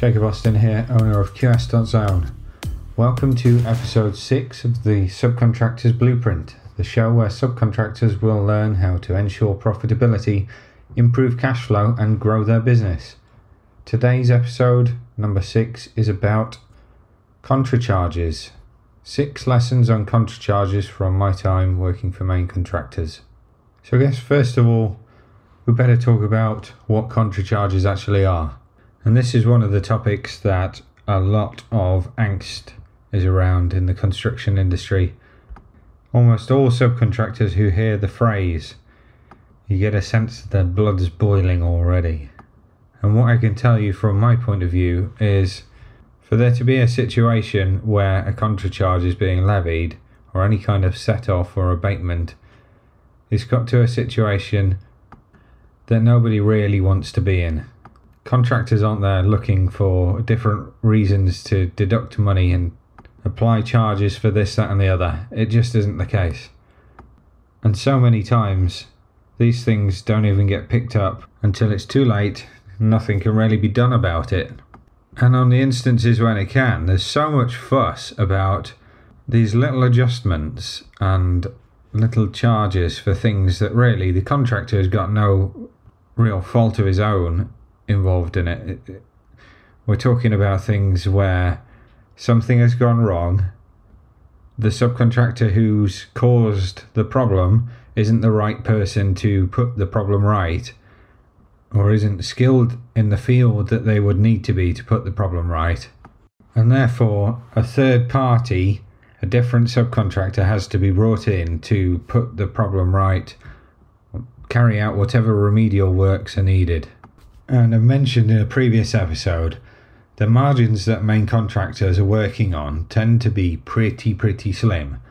Jacob Austin here, owner of QS.Zone. Welcome to episode 6 of the Subcontractors Blueprint, the show where subcontractors will learn how to ensure profitability, improve cash flow, and grow their business. Today's episode, number 6, is about contra charges. Six lessons on contra charges from my time working for main contractors. So, I guess first of all, we better talk about what contra charges actually are. And this is one of the topics that a lot of angst is around in the construction industry. Almost all subcontractors who hear the phrase, you get a sense that their blood's boiling already. And what I can tell you from my point of view is for there to be a situation where a contra charge is being levied or any kind of set off or abatement, it's got to a situation that nobody really wants to be in contractors aren't there looking for different reasons to deduct money and apply charges for this, that, and the other. It just isn't the case. And so many times, these things don't even get picked up until it's too late, nothing can really be done about it. And on the instances when it can, there's so much fuss about these little adjustments and little charges for things that really the contractor has got no real fault of his own involved in it. We're talking about things where something has gone wrong. The subcontractor who's caused the problem isn't the right person to put the problem right, or isn't skilled in the field that they would need to be to put the problem right. And therefore, a third party, a different subcontractor, has to be brought in to put the problem right, carry out whatever remedial works are needed. And I mentioned in a previous episode, the margins that main contractors are working on tend to be pretty, pretty slim.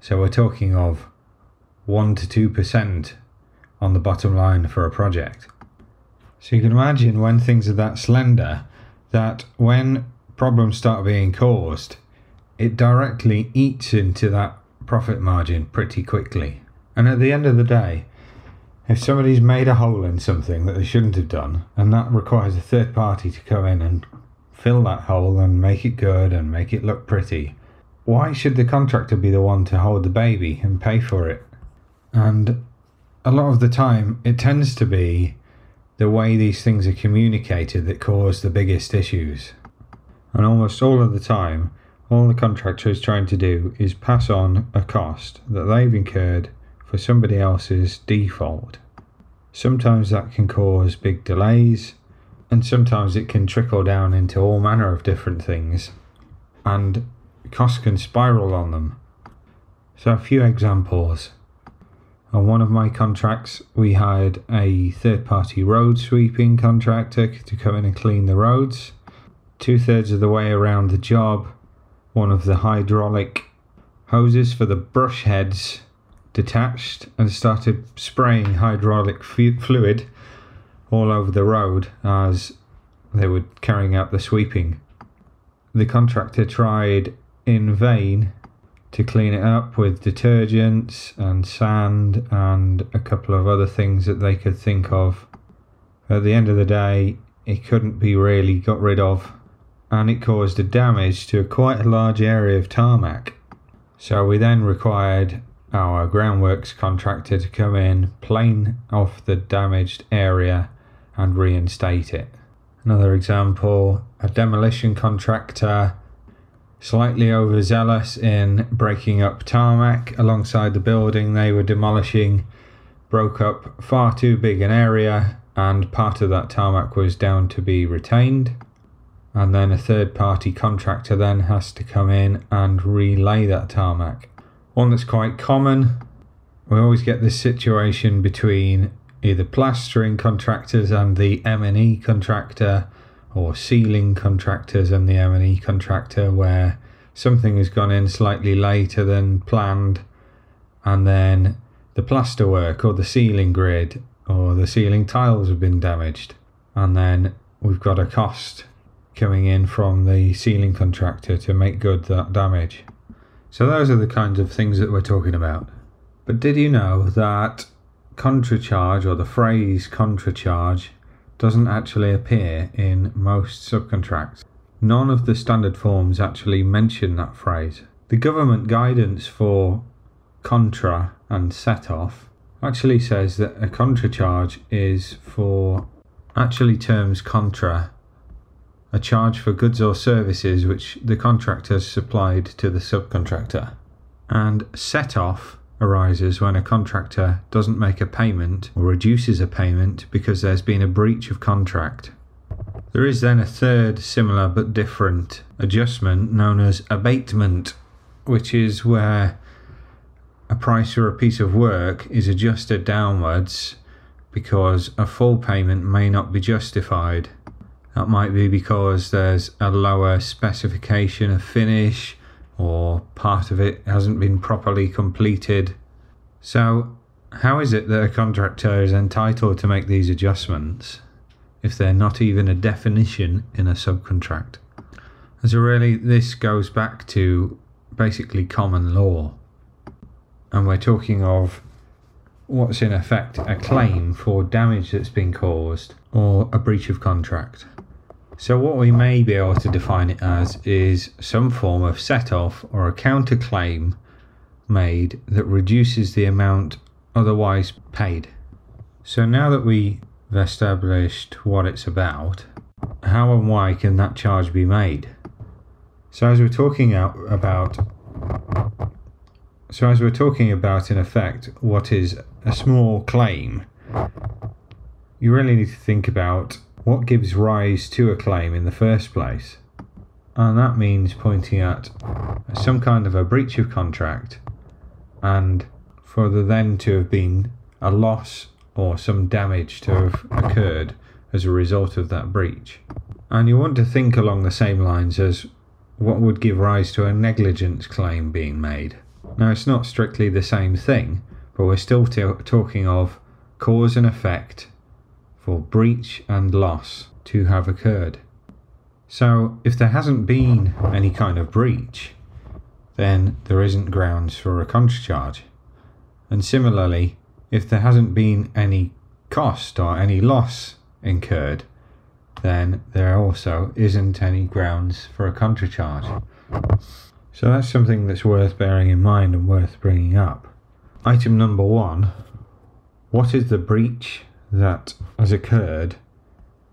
So we're talking of 1 to 2% on the bottom line for a project. So you can imagine when things are that slender, that when problems start being caused, it directly eats into that profit margin pretty quickly. And at the end of the day, if somebody's made a hole in something that they shouldn't have done, and that requires a third party to come in and fill that hole and make it good and make it look pretty, why should the contractor be the one to hold the baby and pay for it? And a lot of the time, it tends to be the way these things are communicated that cause the biggest issues. And almost all of the time, all the contractor is trying to do is pass on a cost that they've incurred for somebody else's default. Sometimes that can cause big delays, and sometimes it can trickle down into all manner of different things, and costs can spiral on them. So, a few examples. On one of my contracts, we hired a third party road sweeping contractor to come in and clean the roads. Two thirds of the way around the job, one of the hydraulic hoses for the brush heads detached and started spraying hydraulic fluid all over the road as they were carrying out the sweeping. The contractor tried in vain to clean it up with detergents and sand and a couple of other things that they could think of. At the end of the day, it couldn't be really got rid of, and it caused a damage to quite a large area of tarmac. So we then required our groundworks contractor to come in, plane off the damaged area, and reinstate it. Another example a demolition contractor slightly overzealous in breaking up tarmac alongside the building they were demolishing, broke up far too big an area, and part of that tarmac was down to be retained. And then a third party contractor then has to come in and relay that tarmac one that's quite common. We always get this situation between either plastering contractors and the M&E contractor or ceiling contractors and the M&E contractor where something has gone in slightly later than planned and then the plaster work or the ceiling grid or the ceiling tiles have been damaged and then we've got a cost coming in from the ceiling contractor to make good that damage. So those are the kinds of things that we're talking about. But did you know that contracharge or the phrase contracharge doesn't actually appear in most subcontracts. None of the standard forms actually mention that phrase. The government guidance for contra and set off actually says that a contra charge is for actually terms contra a charge for goods or services which the contractor has supplied to the subcontractor. And set off arises when a contractor doesn't make a payment or reduces a payment because there's been a breach of contract. There is then a third similar but different adjustment known as abatement, which is where a price for a piece of work is adjusted downwards because a full payment may not be justified. That might be because there's a lower specification of finish or part of it hasn't been properly completed. So, how is it that a contractor is entitled to make these adjustments if they're not even a definition in a subcontract? So, really, this goes back to basically common law. And we're talking of what's in effect a claim for damage that's been caused or a breach of contract. So, what we may be able to define it as is some form of set off or a counterclaim made that reduces the amount otherwise paid. So, now that we've established what it's about, how and why can that charge be made? So, as we're talking out about so as we're talking about in effect what is a small claim, you really need to think about what gives rise to a claim in the first place. And that means pointing at some kind of a breach of contract and for there then to have been a loss or some damage to have occurred as a result of that breach. And you want to think along the same lines as what would give rise to a negligence claim being made. Now, it's not strictly the same thing, but we're still t- talking of cause and effect for breach and loss to have occurred. So, if there hasn't been any kind of breach, then there isn't grounds for a contracharge. And similarly, if there hasn't been any cost or any loss incurred, then there also isn't any grounds for a contracharge. So that's something that's worth bearing in mind and worth bringing up. Item number one what is the breach that has occurred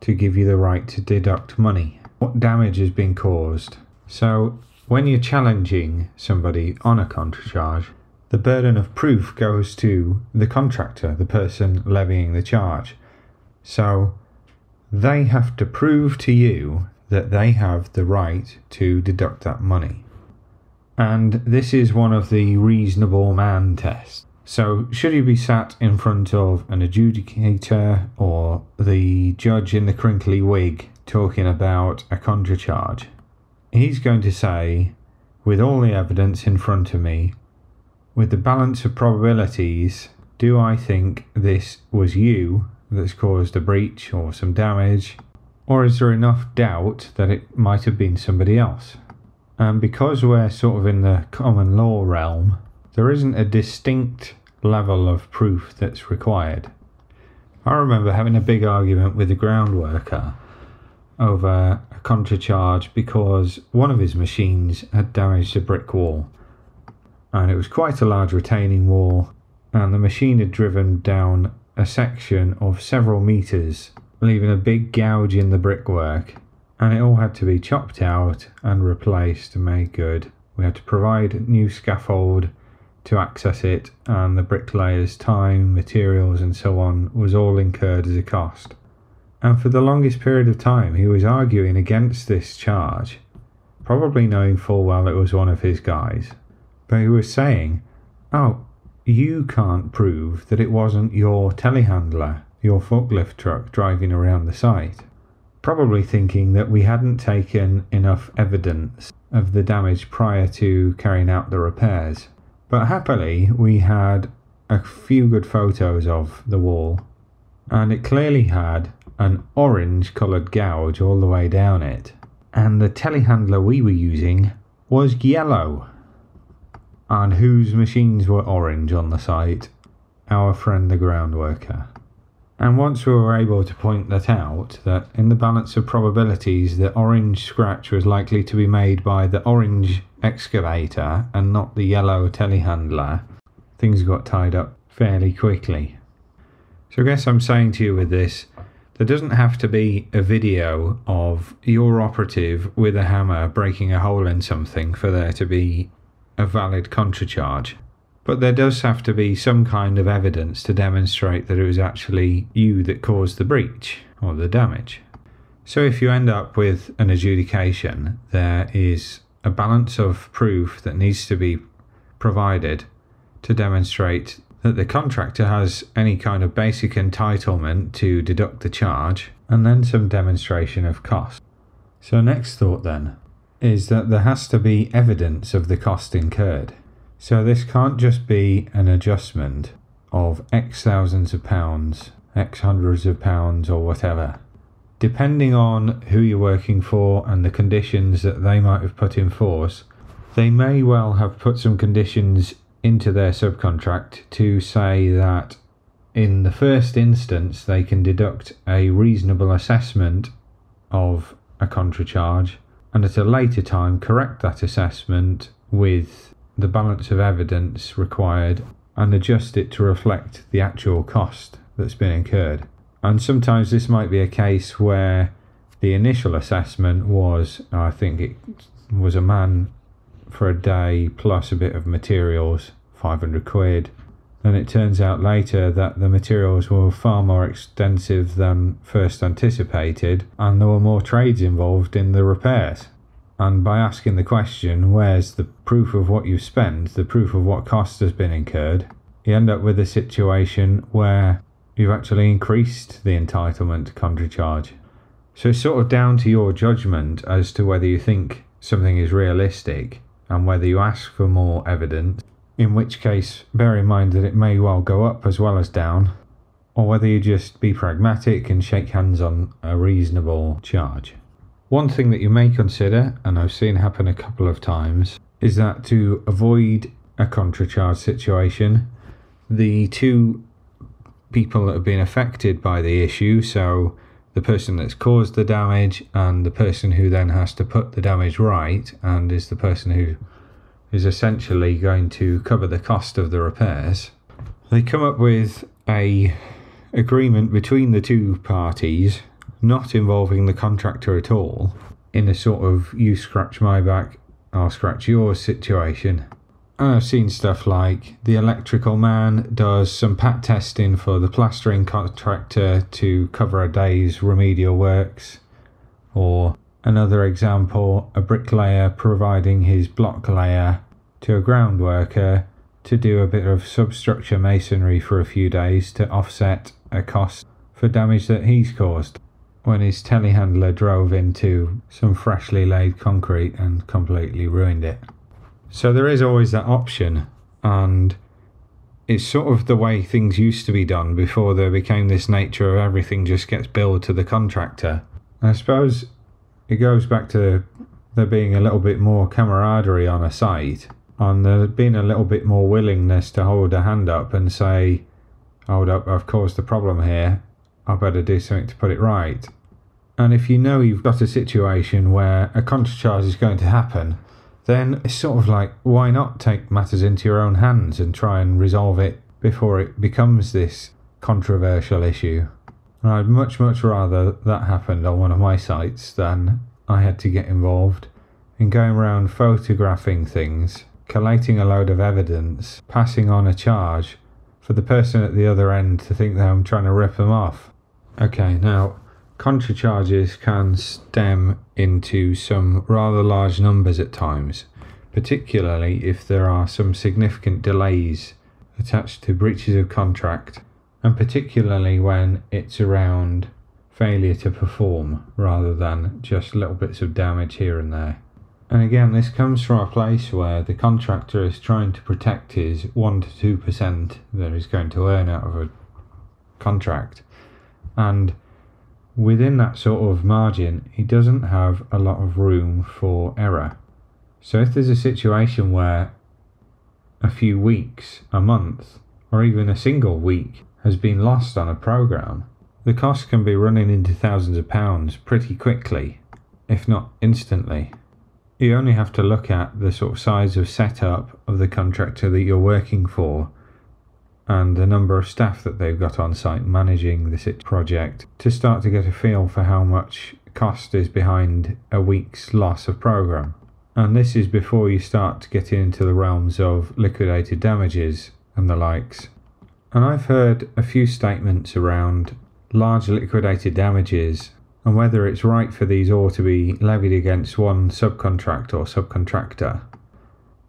to give you the right to deduct money. What damage has been caused? So, when you're challenging somebody on a contracharge, the burden of proof goes to the contractor, the person levying the charge. So, they have to prove to you that they have the right to deduct that money. And this is one of the reasonable man tests. So, should you be sat in front of an adjudicator or the judge in the crinkly wig talking about a conjure contracharge? He's going to say, with all the evidence in front of me, with the balance of probabilities, do I think this was you that's caused a breach or some damage? Or is there enough doubt that it might have been somebody else? And because we're sort of in the common law realm, there isn't a distinct level of proof that's required. I remember having a big argument with a ground worker over a contra charge because one of his machines had damaged a brick wall. And it was quite a large retaining wall, and the machine had driven down a section of several metres, leaving a big gouge in the brickwork. And it all had to be chopped out and replaced and made good. We had to provide new scaffold to access it, and the bricklayer's time, materials, and so on was all incurred as a cost. And for the longest period of time, he was arguing against this charge, probably knowing full well it was one of his guys. But he was saying, Oh, you can't prove that it wasn't your telehandler, your forklift truck driving around the site. Probably thinking that we hadn't taken enough evidence of the damage prior to carrying out the repairs. But happily, we had a few good photos of the wall, and it clearly had an orange coloured gouge all the way down it. And the telehandler we were using was yellow. And whose machines were orange on the site? Our friend the ground worker. And once we were able to point that out, that in the balance of probabilities, the orange scratch was likely to be made by the orange excavator and not the yellow telehandler, things got tied up fairly quickly. So I guess I'm saying to you with this, there doesn't have to be a video of your operative with a hammer breaking a hole in something for there to be a valid contra charge. But there does have to be some kind of evidence to demonstrate that it was actually you that caused the breach or the damage. So if you end up with an adjudication, there is a balance of proof that needs to be provided to demonstrate that the contractor has any kind of basic entitlement to deduct the charge, and then some demonstration of cost. So, next thought then is that there has to be evidence of the cost incurred. So, this can't just be an adjustment of X thousands of pounds, X hundreds of pounds, or whatever. Depending on who you're working for and the conditions that they might have put in force, they may well have put some conditions into their subcontract to say that in the first instance they can deduct a reasonable assessment of a contra charge and at a later time correct that assessment with the balance of evidence required and adjust it to reflect the actual cost that's been incurred. And sometimes this might be a case where the initial assessment was, I think it was a man for a day plus a bit of materials, 500 quid. Then it turns out later that the materials were far more extensive than first anticipated, and there were more trades involved in the repairs. And by asking the question, where's the proof of what you've spent, the proof of what cost has been incurred, you end up with a situation where you've actually increased the entitlement contra charge. So it's sort of down to your judgment as to whether you think something is realistic and whether you ask for more evidence, in which case, bear in mind that it may well go up as well as down, or whether you just be pragmatic and shake hands on a reasonable charge. One thing that you may consider, and I've seen happen a couple of times, is that to avoid a contra charge situation, the two people that have been affected by the issue, so the person that's caused the damage and the person who then has to put the damage right and is the person who is essentially going to cover the cost of the repairs. They come up with a agreement between the two parties, not involving the contractor at all, in a sort of you scratch my back, I'll scratch yours situation. I've seen stuff like the electrical man does some pat testing for the plastering contractor to cover a day's remedial works, or another example, a bricklayer providing his block layer to a ground worker to do a bit of substructure masonry for a few days to offset a cost for damage that he's caused when his telehandler drove into some freshly laid concrete and completely ruined it. So there is always that option, and it's sort of the way things used to be done before there became this nature of everything just gets billed to the contractor. I suppose it goes back to there being a little bit more camaraderie on a site, and there being a little bit more willingness to hold a hand up and say, Hold up, I've caused a problem here, I better do something to put it right. And if you know you've got a situation where a contra charge is going to happen, then it's sort of like, why not take matters into your own hands and try and resolve it before it becomes this controversial issue? And I'd much, much rather that happened on one of my sites than I had to get involved in going around photographing things, collating a load of evidence, passing on a charge for the person at the other end to think that I'm trying to rip them off. Okay, now Contra charges can stem into some rather large numbers at times, particularly if there are some significant delays attached to breaches of contract, and particularly when it's around failure to perform rather than just little bits of damage here and there. And again, this comes from a place where the contractor is trying to protect his 1 to 2% that he's going to earn out of a contract. And within that sort of margin, he doesn't have a lot of room for error. So if there's a situation where a few weeks, a month, or even a single week has been lost on a program, the cost can be running into thousands of pounds pretty quickly, if not instantly. You only have to look at the sort of size of setup of the contractor that you're working for and the number of staff that they've got on site managing this project to start to get a feel for how much cost is behind a week's loss of program. And this is before you start to get into the realms of liquidated damages and the likes. And I've heard a few statements around large liquidated damages and whether it's right for these all to be levied against one subcontractor or subcontractor.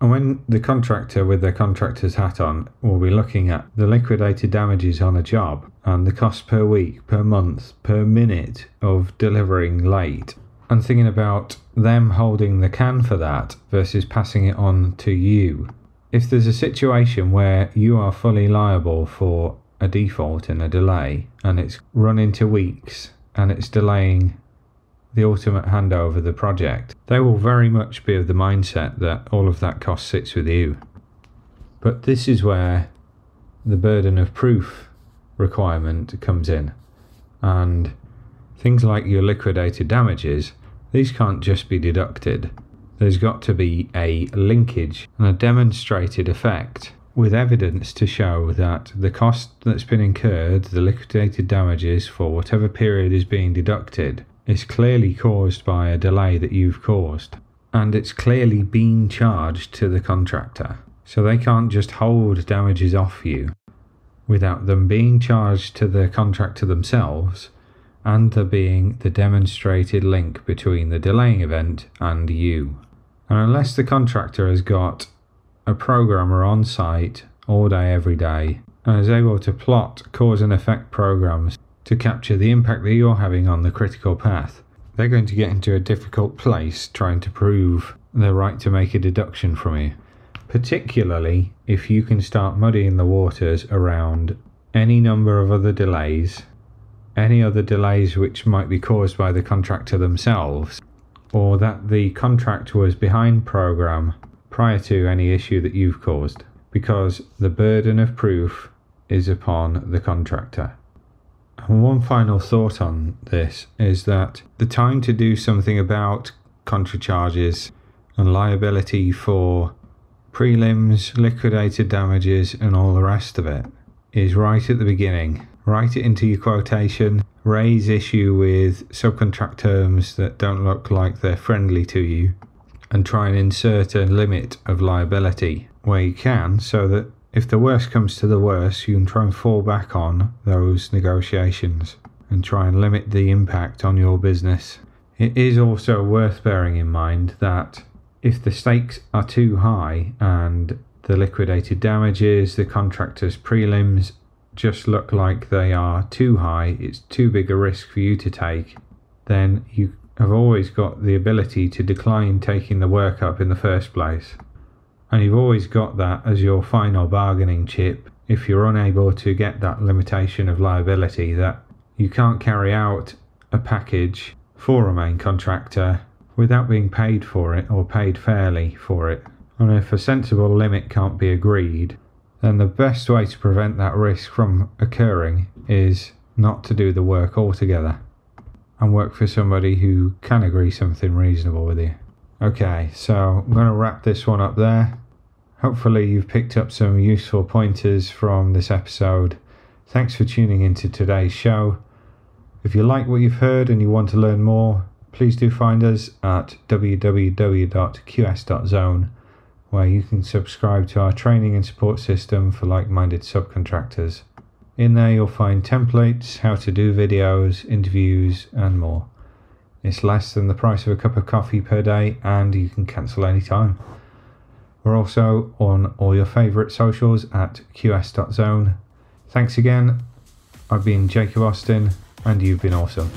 And when the contractor with their contractor's hat on will be looking at the liquidated damages on a job and the cost per week, per month, per minute of delivering late, and thinking about them holding the can for that versus passing it on to you. If there's a situation where you are fully liable for a default and a delay and it's run into weeks and it's delaying the ultimate handover of the project, they will very much be of the mindset that all of that cost sits with you. But this is where the burden of proof requirement comes in. And things like your liquidated damages, these can't just be deducted. There's got to be a linkage and a demonstrated effect with evidence to show that the cost that's been incurred, the liquidated damages for whatever period is being deducted, is clearly caused by a delay that you've caused, and it's clearly been charged to the contractor. So they can't just hold damages off you without them being charged to the contractor themselves and there being the demonstrated link between the delaying event and you. And unless the contractor has got a programmer on site all day, every day, and is able to plot cause and effect programs to capture the impact that you're having on the critical path, they're going to get into a difficult place trying to prove their right to make a deduction from you. Particularly if you can start muddying the waters around any number of other delays, any other delays which might be caused by the contractor themselves, or that the contract was behind program prior to any issue that you've caused, because the burden of proof is upon the contractor. And one final thought on this is that the time to do something about contra charges and liability for prelims, liquidated damages, and all the rest of it is right at the beginning. Write it into your quotation, raise issue with subcontract terms that don't look like they're friendly to you, and try and insert a limit of liability where you can so that if the worst comes to the worst, you can try and fall back on those negotiations and try and limit the impact on your business. It is also worth bearing in mind that if the stakes are too high and the liquidated damages, the contractor's prelims just look like they are too high, it's too big a risk for you to take, then you have always got the ability to decline taking the work up in the first place. And you've always got that as your final bargaining chip if you're unable to get that limitation of liability that you can't carry out a package for a main contractor without being paid for it or paid fairly for it. And if a sensible limit can't be agreed, then the best way to prevent that risk from occurring is not to do the work altogether and work for somebody who can agree something reasonable with you. Okay, so I'm going to wrap this one up there. Hopefully, you've picked up some useful pointers from this episode. Thanks for tuning into today's show. If you like what you've heard and you want to learn more, please do find us at www.qs.zone, where you can subscribe to our training and support system for like minded subcontractors. In there, you'll find templates, how to do videos, interviews, and more. It's less than the price of a cup of coffee per day, and you can cancel anytime. We're also on all your favourite socials at qs.zone. Thanks again. I've been Jacob Austin, and you've been awesome.